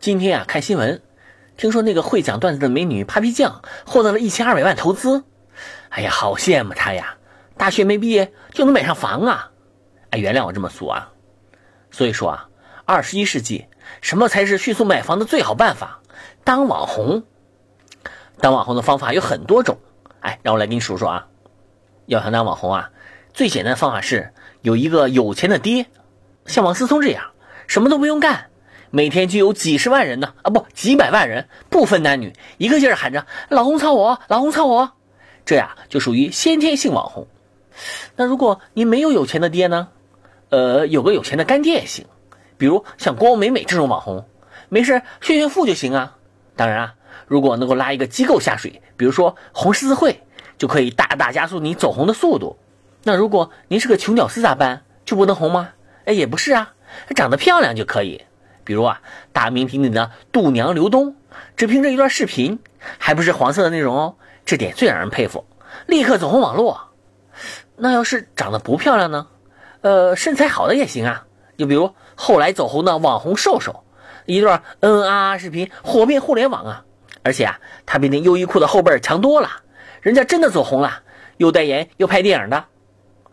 今天啊，看新闻，听说那个会讲段子的美女 Papi 酱获得了一千二百万投资。哎呀，好羡慕她呀！大学没毕业就能买上房啊！哎，原谅我这么俗啊。所以说啊，二十一世纪什么才是迅速买房的最好办法？当网红。当网红的方法有很多种。哎，让我来给你数数啊。要想当网红啊，最简单的方法是有一个有钱的爹，像王思聪这样，什么都不用干。每天就有几十万人呢，啊不，几百万人，不分男女，一个劲儿喊着“老公操我，老公操我”，这呀就属于先天性网红。那如果你没有有钱的爹呢？呃，有个有钱的干爹也行，比如像郭美美这种网红，没事炫炫富就行啊。当然啊，如果能够拉一个机构下水，比如说红十字会，就可以大大加速你走红的速度。那如果您是个穷屌丝咋办？就不能红吗？哎，也不是啊，长得漂亮就可以。比如啊，大名鼎鼎的度娘刘东，只凭着一段视频，还不是黄色的内容哦，这点最让人佩服，立刻走红网络。那要是长得不漂亮呢？呃，身材好的也行啊。就比如后来走红的网红瘦瘦，一段嗯嗯啊啊视频火遍互联网啊。而且啊，他比那优衣库的后辈强多了，人家真的走红了，又代言又拍电影的。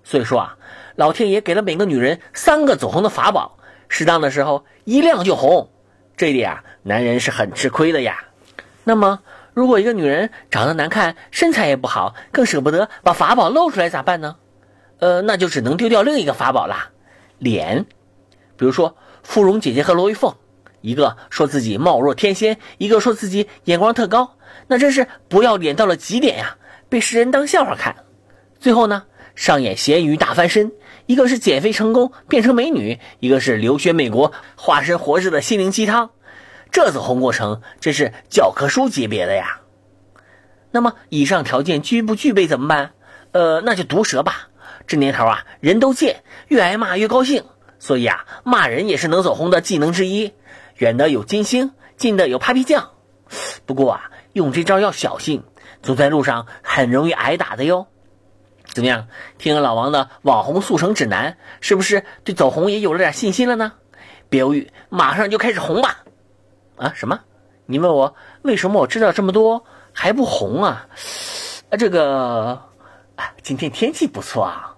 所以说啊，老天爷给了每个女人三个走红的法宝。适当的时候一亮就红，这点啊，男人是很吃亏的呀。那么，如果一个女人长得难看，身材也不好，更舍不得把法宝露出来咋办呢？呃，那就只能丢掉另一个法宝啦，脸。比如说，芙蓉姐姐和罗玉凤，一个说自己貌若天仙，一个说自己眼光特高，那真是不要脸到了极点呀，被世人当笑话看。最后呢？上演咸鱼大翻身，一个是减肥成功变成美女，一个是留学美国化身活着的心灵鸡汤，这走红过程真是教科书级别的呀。那么以上条件具不具备怎么办？呃，那就毒舌吧。这年头啊，人都贱，越挨骂越高兴，所以啊，骂人也是能走红的技能之一。远的有金星，近的有 Papi 酱。不过啊，用这招要小心，走在路上很容易挨打的哟。怎么样？听了老王的网红速成指南，是不是对走红也有了点信心了呢？别犹豫，马上就开始红吧！啊？什么？你问我为什么我知道这么多还不红啊？啊，这个，啊，今天天气不错啊。